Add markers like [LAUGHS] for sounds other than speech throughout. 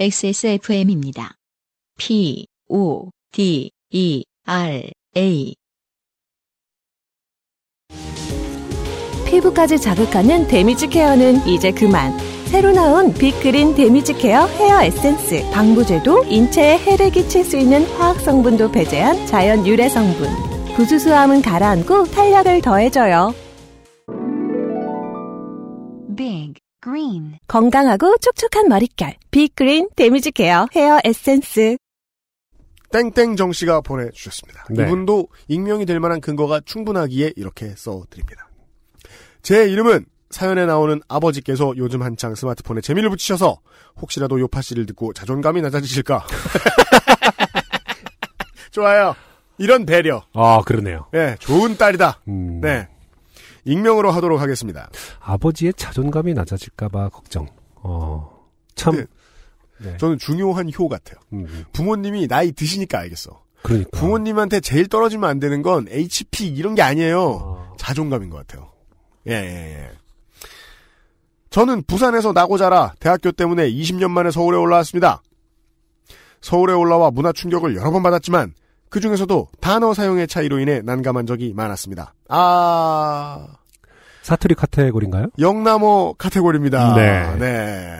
XSFM입니다. P, O, D, E, R, A. 피부까지 자극하는 damage care는 이제 그만. 새로 나온 빅그린 damage care 헤어 에센스. 방부제도 인체에 해를 끼칠 수 있는 화학 성분도 배제한 자연 유래 성분. 부수수함은 가라앉고 탄력을 더해줘요. Green 건강하고 촉촉한 머릿결. 빅그린 damage care 헤어 에센스. 땡땡 정 씨가 보내주셨습니다. 네. 이분도 익명이 될 만한 근거가 충분하기에 이렇게 써드립니다. 제 이름은 사연에 나오는 아버지께서 요즘 한창 스마트폰에 재미를 붙이셔서 혹시라도 요파시를 듣고 자존감이 낮아지실까? [LAUGHS] 좋아요. 이런 배려. 아, 그러네요. 예, 좋은 딸이다. 음, 네. 익명으로 하도록 하겠습니다. 아버지의 자존감이 낮아질까봐 걱정. 어, 참. 네. 네. 저는 중요한 효 같아요. 음, 부모님이 나이 드시니까 알겠어. 그러니까. 부모님한테 제일 떨어지면 안 되는 건 HP 이런 게 아니에요. 어, 자존감인 것 같아요. 예, 예, 예. 저는 부산에서 나고 자라 대학교 때문에 20년 만에 서울에 올라왔습니다. 서울에 올라와 문화 충격을 여러 번 받았지만 그 중에서도 단어 사용의 차이로 인해 난감한 적이 많았습니다. 아, 사투리 카테고리인가요? 영남어 카테고리입니다. 네. 네.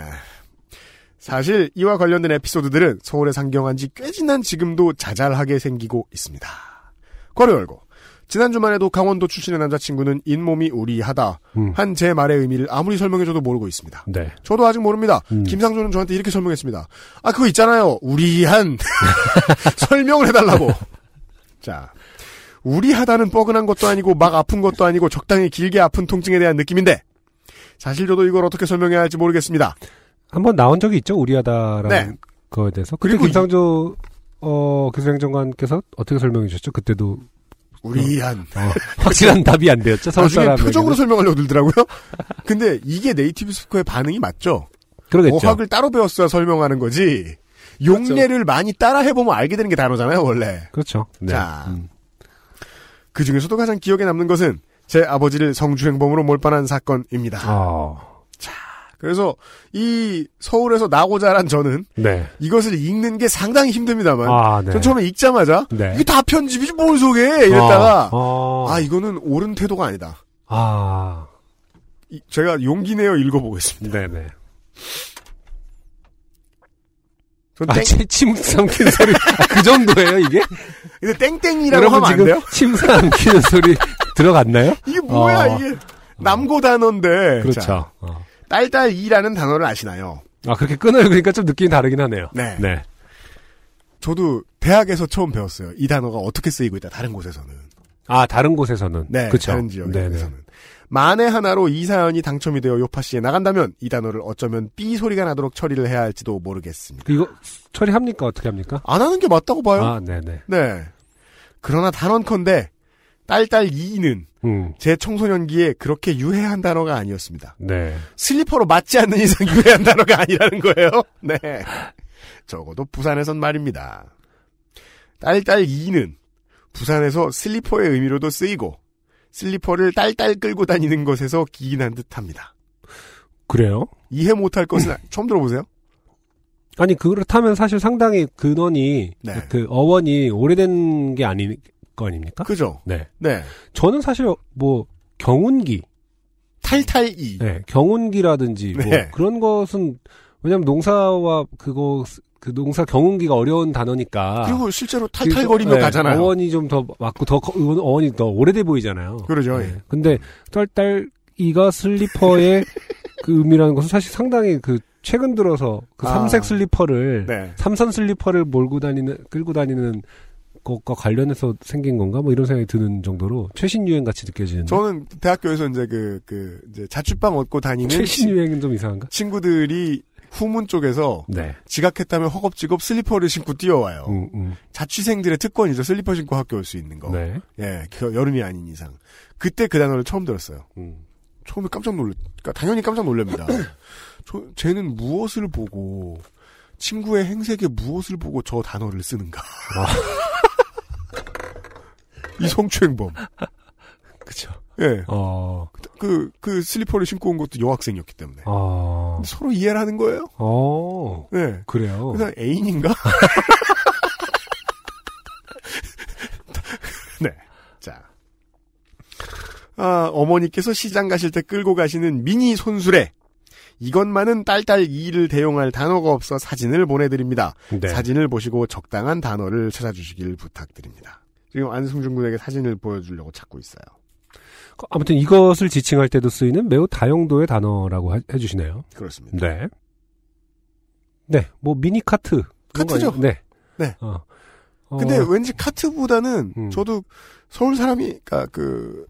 사실 이와 관련된 에피소드들은 서울에 상경한 지 꽤 지난 지금도 자잘하게 생기고 있습니다. 괄호 열고 지난 주말에도 강원도 출신의 남자친구는 잇몸이 우리하다 음. 한제 말의 의미를 아무리 설명해줘도 모르고 있습니다. 네. 저도 아직 모릅니다. 음. 김상조는 저한테 이렇게 설명했습니다. 아 그거 있잖아요. 우리한 [LAUGHS] [LAUGHS] 설명을 해달라고. [LAUGHS] 자, 우리 하다는 뻐근한 것도 아니고 막 아픈 것도 아니고 적당히 길게 아픈 통증에 대한 느낌인데 사실 저도 이걸 어떻게 설명해야 할지 모르겠습니다. 한번 나온 적이 있죠, 우리 하다라는 네. 거에 대해서. 그때 김상조, 어, 기술행정관께서 어떻게 설명해 주셨죠? 그때도 우리한 어, 확실한 답이 안 되었죠, 서울 나중에 사람에게는. 표정으로 설명하려고 들더라고요. [LAUGHS] 근데 이게 네이티브 스피커의 반응이 맞죠? 그러겠죠. 어학을 따로 배웠어야 설명하는 거지. 용례를 많이 따라 해보면 알게 되는 게 단어잖아요, 원래. 그렇죠. 네. 자. 음. 그 중에서도 가장 기억에 남는 것은 제 아버지를 성추행범으로 몰빵한 사건입니다. 아, 그래서 이 서울에서 나고 자란 저는 네. 이것을 읽는 게 상당히 힘듭니다만 아, 네. 전 처음에 읽자마자 네. 이게 다 편집이지 뭘 소개해 이랬다가 어, 어. 아 이거는 옳은 태도가 아니다. 아, 이- 제가 용기 내어 읽어보겠습니다. 네네. 전 아, 땡, 침, 침 삼키는 소리. 아, 그 정도예요, 이게? 근데 땡땡이라고 하면 안 지금 돼요? 침 삼키는 소리 들어갔나요? 이게 뭐야 어. 이게 남고 단어인데 그렇죠. 자, 어. 딸딸이라는 단어를 아시나요? 아, 그렇게 끊어요. 그러니까 좀 느낌이 다르긴 하네요. 네. 네. 저도 대학에서 처음 배웠어요. 이 단어가 어떻게 쓰이고 있다. 다른 곳에서는. 아, 다른 곳에서는. 네, 그쵸. 다른 지역에서는. 만에 하나로 이 사연이 당첨이 되어 요파 씨에 나간다면 이 단어를 어쩌면 삐 소리가 나도록 처리를 해야 할지도 모르겠습니다. 이거 처리합니까? 어떻게 합니까? 안 하는 게 맞다고 봐요. 아, 네네. 네. 그러나 단언컨대 딸딸 이는 음, 제 청소년기에 그렇게 유해한 단어가 아니었습니다. 네. 슬리퍼로 맞지 않는 이상 [LAUGHS] 유해한 단어가 아니라는 거예요. 네. 적어도 부산에선 말입니다. 딸딸 이는 부산에서 슬리퍼의 의미로도 쓰이고 슬리퍼를 딸딸 끌고 다니는 것에서 기인한 듯합니다. 그래요? 이해 못할 것은 아- 처음 들어보세요? 아니, 그렇다면 사실 상당히 근원이, 네. 그 어원이 오래된 게 아닐 거 아닙니까? 그죠? 네. 네. 저는 사실 뭐, 경운기, 탈탈 이. 네, 경운기라든지 뭐 네. 그런 것은 왜냐면 농사와 그거 그 농사 경운기가 어려운 단어니까 그리고 실제로 탈탈거리며 네, 가잖아요. 어원이 좀 더 맞고 더 커- 어원이 더 오래돼 보이잖아요. 그러죠. 네. 예. 근데 딸딸이가 슬리퍼의 [LAUGHS] 그 의미라는 것은 사실 상당히 그 최근 들어서 그 아. 삼색 슬리퍼를 네. 삼선 슬리퍼를 몰고 다니는 끌고 다니는 것과 관련해서 생긴 건가 뭐 이런 생각이 드는 정도로 최신 유행 같이 느껴지는데 저는 대학교에서 이제 그, 그, 이제 자취방 얻고 다니는 최신 유행은 좀 이상한가? 친구들이 후문 쪽에서 네. 지각했다면 허겁지겁 슬리퍼를 신고 뛰어와요. 음, 음. 자취생들의 특권이죠. 슬리퍼 신고 학교 올 수 있는 거. 네. 예, 그 여름이 아닌 이상. 그때 그 단어를 처음 들었어요. 음. 처음에 깜짝 놀랐, 그러니까 당연히 깜짝 놀랍니다. [LAUGHS] 저, 쟤는 무엇을 보고, 친구의 행색에 무엇을 보고 저 단어를 쓰는가. [LAUGHS] 이 성추행범. 그쵸. 예. 어, 그, 그 슬리퍼를 신고 온 것도 여학생이었기 때문에. 어. 어. 서로 이해를 하는 거예요. 어. 네. 그래요. 그냥 애인인가? [LAUGHS] 네. 자. 아, 어머니께서 시장 가실 때 끌고 가시는 미니 손수레. 이것만은 딸딸 이를 대용할 단어가 없어 사진을 보내드립니다. 네. 사진을 보시고 적당한 단어를 찾아주시길 부탁드립니다. 지금 안승준 군에게 사진을 보여주려고 찾고 있어요. 아무튼 이것을 지칭할 때도 쓰이는 매우 다용도의 단어라고 하- 해주시네요. 그렇습니다. 네. 네, 뭐 미니 카트. 카트죠. 네. 네. 어. 어, 근데 왠지 카트보다는 음. 저도 서울 사람이 그러니까 그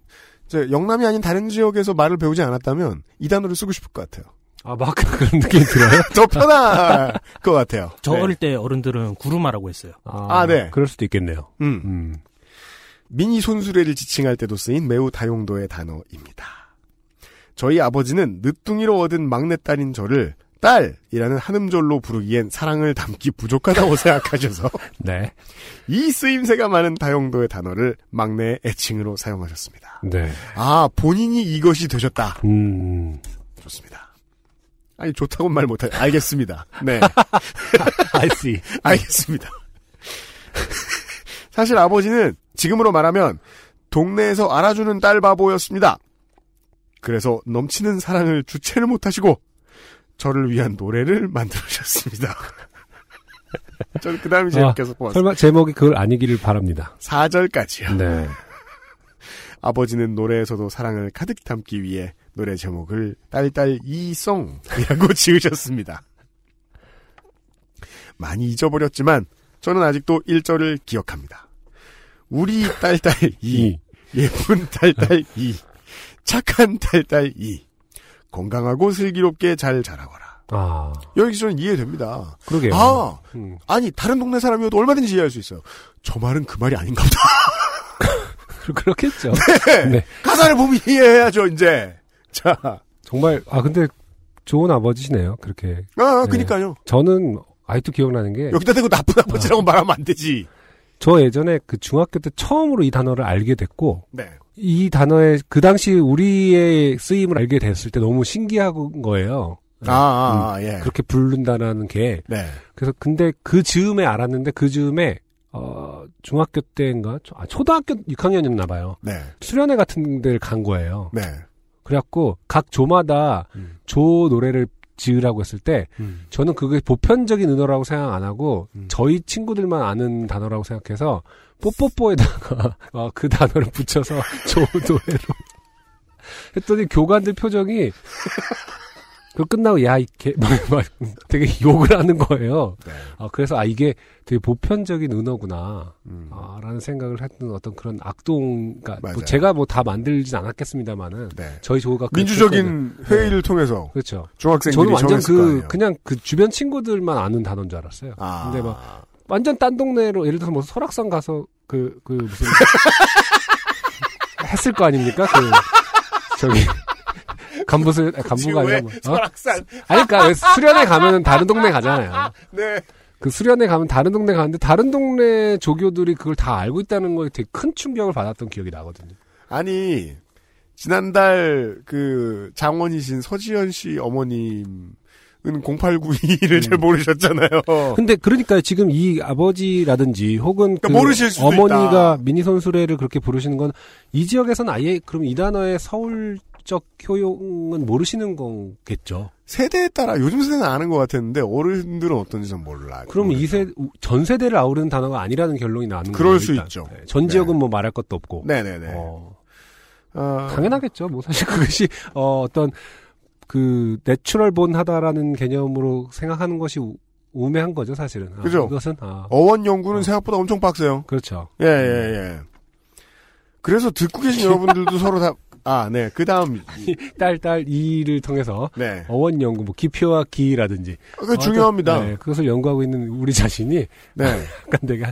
이제 영남이 아닌 다른 지역에서 말을 배우지 않았다면 이 단어를 쓰고 싶을 것 같아요. 아, 막 [LAUGHS] 그런 느낌이 들어요? [LAUGHS] 더 편할 것 같아요. 저 네. 어릴 때 어른들은 구루마라고 했어요. 아, 네. 그럴 수도 있겠네요. 음. 음. 미니 손수레를 지칭할 때도 쓰인 매우 다용도의 단어입니다. 저희 아버지는 늦둥이로 얻은 막내딸인 저를 딸이라는 한음절로 부르기엔 사랑을 담기 부족하다고 [LAUGHS] 생각하셔서 네. 이 쓰임새가 많은 다용도의 단어를 막내 애칭으로 사용하셨습니다. 네. 아, 본인이 이것이 되셨다. 음. 좋습니다. 아니, 좋다고 말 못해. 알겠습니다. 네. [LAUGHS] I see. [LAUGHS] 알겠습니다. 사실 아버지는 지금으로 말하면 동네에서 알아주는 딸 바보였습니다. 그래서 넘치는 사랑을 주체를 못하시고 저를 위한 노래를 만들으셨습니다. [LAUGHS] 저는 그 다음이 제일 아, 웃겨서 뽑았어요. 설마 제목이 그걸 아니기를 바랍니다. 4절까지요. 네. [LAUGHS] 아버지는 노래에서도 사랑을 가득 담기 위해 노래 제목을 딸딸 이송이라고 [LAUGHS] 지으셨습니다. 많이 잊어버렸지만 저는 아직도 1절을 기억합니다. 우리 딸딸 [LAUGHS] 이, 예쁜 딸딸 이, 착한 딸딸 이, 건강하고 슬기롭게 잘 자라거라. 아, 여기서 저는 이해됩니다. 그러게요. 아, 음. 아니 다른 동네 사람이어도 얼마든지 이해할 수 있어요. 저 말은 그 말이 아닌가 보다. [LAUGHS] 그렇겠죠. [LAUGHS] 네. 네. 가사를 보면 이해해야죠, 이제. 자, 정말, 아, 근데 좋은 아버지시네요. 그렇게. 아, 네. 그니까요. 저는 아직도 기억나는 게, 여기다 대고 나쁜 아버지라고 말하면 안 되지. 저 예전에 그 중학교 때 처음으로 이 단어를 알게 됐고, 네. 이 단어의 그 당시 우리의 쓰임을 알게 됐을 때 너무 신기한 거예요. 아, 아, 아, 예. 그렇게 부른다는 게. 네. 그래서 근데 그 즈음에 알았는데 그 즈음에 어 중학교 때인가 초- 아, 초등학교 6학년이었나 봐요. 네. 수련회 같은 데를 간 거예요. 네. 그래갖고 각 조마다 음. 조 노래를 지으라고 했을 때 저는 그게 보편적인 은어라고 생각 안 하고 음. 저희 친구들만 아는 단어라고 생각해서 뽀뽀뽀에다가 [LAUGHS] 어, 그 단어를 붙여서 조 노래로 했더니 교관들 표정이 그 끝나고 야이개 [LAUGHS] 막 되게 욕을 하는 거예요. 네. 아, 그래서 아 이게 되게 보편적인 은어구나. 음. 아, 라는 생각을 했던 어떤 그런 악동, 그러니까 뭐. 제가 뭐 다 만들진 않았겠습니다만은 네. 저희 조가 민주적인 회의를 통해서 때는- 그렇죠. 중학생들이 저는 완전 그. 그냥 그 주변 친구들만 아는 단어인 줄 알았어요. 아. 근데 막 완전 딴 동네로 예를 들어서 뭐 설악산 가서 그그 무슨 [LAUGHS] 했을 거 아닙니까? 그 저기 간부스 아, 간부가 아니라 뭐, 어? 설악산. 아니 그러니까 왜 수련회 가면은 다른 동네 [LAUGHS] 가잖아요. 네. 그 수련회 가면 다른 동네 가는데 다른 동네 조교들이 그걸 다 알고 있다는 거에 되게 큰 충격을 받았던 기억이 나거든요. 아니, 지난달 그 장원이신 서지현 씨 어머님 은 0892를 잘 모르셨잖아요. 근데 그러니까 지금 이 아버지라든지 혹은 그러니까 그 어머니가 있다. 미니 손수레를 그렇게 부르시는 건 이 지역에서는 아예 그럼 이 단어의 서울 적 효용은 모르시는 거겠죠. 세대에 따라 요즘 세대는 아는 것 같았는데 어른들은 어떤지 는 몰라. 그럼 이 세, 전 세대를 아우르는 단어가 아니라는 결론이 나는 그럴 거예요. 수 일단. 있죠. 네. 전 네. 지역은 뭐 말할 것도 없고. 네네네. 어, 어, 당연하겠죠. 뭐 사실 그것이 어, 어떤 그 natural born하다라는 개념으로 생각하는 것이 우- 우매한 거죠, 사실은. 아, 그죠. 이것은 아, 어원 연구는 어. 생각보다 엄청 빡세요. 그렇죠. 예, 예, 예. 그래서 듣고 계신 [LAUGHS] 여러분들도 서로 다, 아, 네. 그 다음, [LAUGHS] 딸 딸 이를 통해서 네. 어원 연구, 뭐 기표와 기라든지 그게 중요합니다. 네, 그것을 연구하고 있는 우리 자신이 네. [LAUGHS] 약간 되게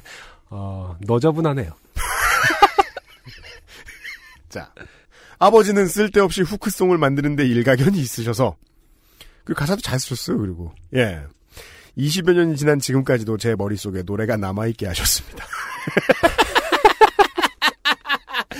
어, 너저분하네요. [LAUGHS] 자. 아버지는 쓸데없이 후크송을 만드는데 일가견이 있으셔서, 그 가사도 잘 쓰셨어요, 그리고. 예. 20여 년이 지난 지금까지도 제 머릿속에 노래가 남아있게 하셨습니다.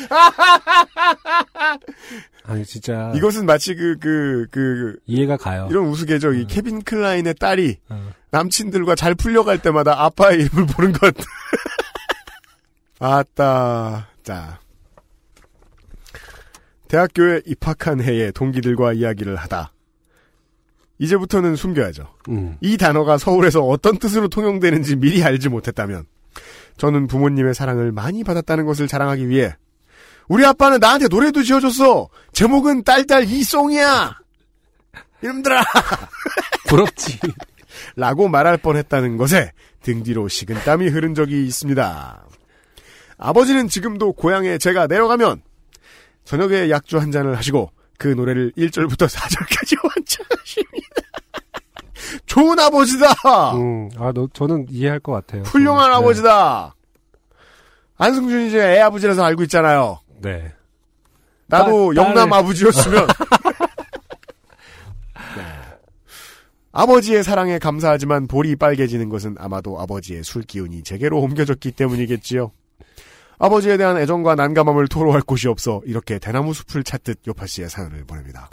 [LAUGHS] 아니 진짜 이것은 마치 그, 그, 그, 이해가 가요. 이런 우스개죠. 이 음. 케빈 클라인의 딸이 어. 남친들과 잘 풀려갈 때마다 아빠의 이름을 보는 것. [LAUGHS] 아따, 자. 대학교에 입학한 해에 동기들과 이야기를 하다. 이제부터는 숨겨야죠. 음. 이 단어가 서울에서 어떤 뜻으로 통용되는지 미리 알지 못했다면 저는 부모님의 사랑을 많이 받았다는 것을 자랑하기 위해 우리 아빠는 나한테 노래도 지어줬어. 제목은 딸딸 이송이야. 이놈들아. [LAUGHS] 부럽지. 라고 말할 뻔했다는 것에 등 뒤로 식은땀이 흐른 적이 있습니다. 아버지는 지금도 고향에 제가 내려가면 저녁에 약주 한 잔을 하시고 그 노래를 1절부터 4절까지 [LAUGHS] 완창하십니다. 좋은 아버지다. 음, 아, 너, 저는 이해할 것 같아요. 훌륭한 네. 아버지다. 안승준 이제 애 아버지라서 알고 있잖아요. 네. 나도 딸- 영남 딸을- 아버지였으면. [LAUGHS] 네. 아버지의 사랑에 감사하지만 볼이 빨개지는 것은 아마도 아버지의 술 기운이 제게로 옮겨졌기 때문이겠지요. 아버지에 대한 애정과 난감함을 토로할 곳이 없어 이렇게 대나무 숲을 찾듯 요파 씨의 사연을 보냅니다.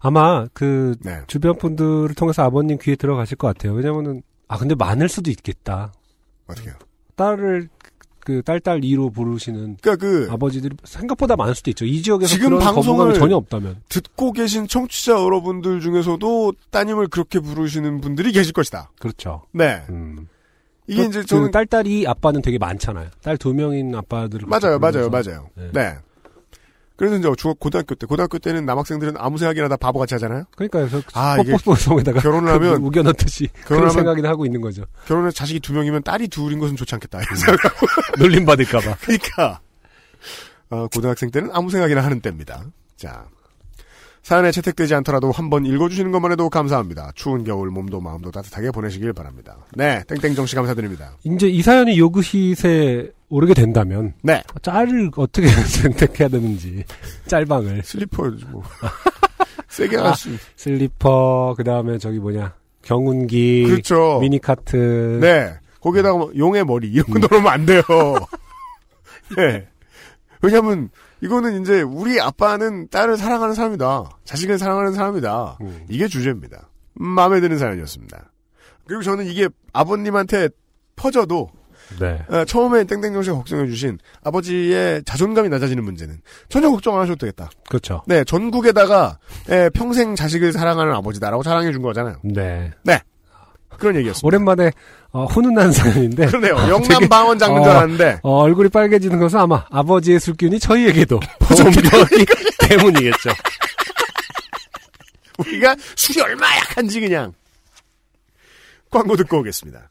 아마 그 네. 주변 분들을 통해서 아버님 귀에 들어가실 것 같아요. 왜냐면은, 아, 근데 많을 수도 있겠다. 어떻게요? 딸을 그 딸딸 이로 부르시는 그러니까 그 아버지들이 생각보다 많을 수도 있죠. 이 지역에서 지금 그런 방송을- 전혀 없다면. 듣고 계신 청취자 여러분들 중에서도 따님을 그렇게 부르시는 분들이 계실 것이다. 그렇죠. 네. 음. 이게 그- 이제 그 저는 딸딸이 아빠는 되게 많잖아요. 딸 두 명인 아빠들을 맞아요, 맞아요. 맞아요. 네. 네. 그래서 이제 중학 고등학교 때 고등학교 때는 남학생들은 아무 생각이나 다 바보같이 하잖아요. 그러니까 그래서 아, 이게 뽀뽀송에다가 결혼을 하면 우겨 넣듯이 그런 생각이나 하고 있는 거죠. 결혼해 자식이 두 명이면 딸이 둘인 것은 좋지 않겠다. 음. [LAUGHS] 놀림 받을까봐. [LAUGHS] 그러니까 어, 고등학생 때는 아무 생각이나 하는 때입니다. 자 사연에 채택되지 않더라도 한번 읽어주시는 것만 해도 감사합니다. 추운 겨울 몸도 마음도 따뜻하게 보내시길 바랍니다. 네, 땡땡정 씨 감사드립니다. 이제 이 사연이 요그hit에 오르게 된다면 네, 짤을 어떻게 [LAUGHS] 선택해야 되는지 짤방을 슬리퍼 뭐 [LAUGHS] 세게 아, 할 수. 슬리퍼 그 다음에 저기 뭐냐 경운기 그렇죠. 미니카트 네. 거기에다가 뭐 용의 머리 이런 음. 거 넣으면 안 돼요. [LAUGHS] 네. 왜냐면 이거는 이제 우리 아빠는 딸을 사랑하는 사람이다. 자식을 사랑하는 사람이다. 음. 이게 주제입니다. 음, 마음에 드는 사연이었습니다. 그리고 저는 이게 아버님한테 퍼져도 네. 어, 처음에 땡땡정 씨가 걱정해 주신 아버지의 자존감이 낮아지는 문제는 전혀 걱정 안 하셔도 되겠다. 그렇죠. 네, 전국에다가 예, 평생 자식을 사랑하는 아버지다라고 자랑해 준 거잖아요. 네. 그런 얘기였습니다. 오랜만에 어, 훈훈한 사연인데 그러네요. 어, [LAUGHS] 영남 방언 장면 줄 어, 알았는데 어, 얼굴이 빨개지는 것은 아마 아버지의 술기운이 저희에게도 [LAUGHS] 옮겨기 [LAUGHS] 때문이겠죠. 우리가 술이 얼마 약한지 그냥 광고 듣고 오겠습니다.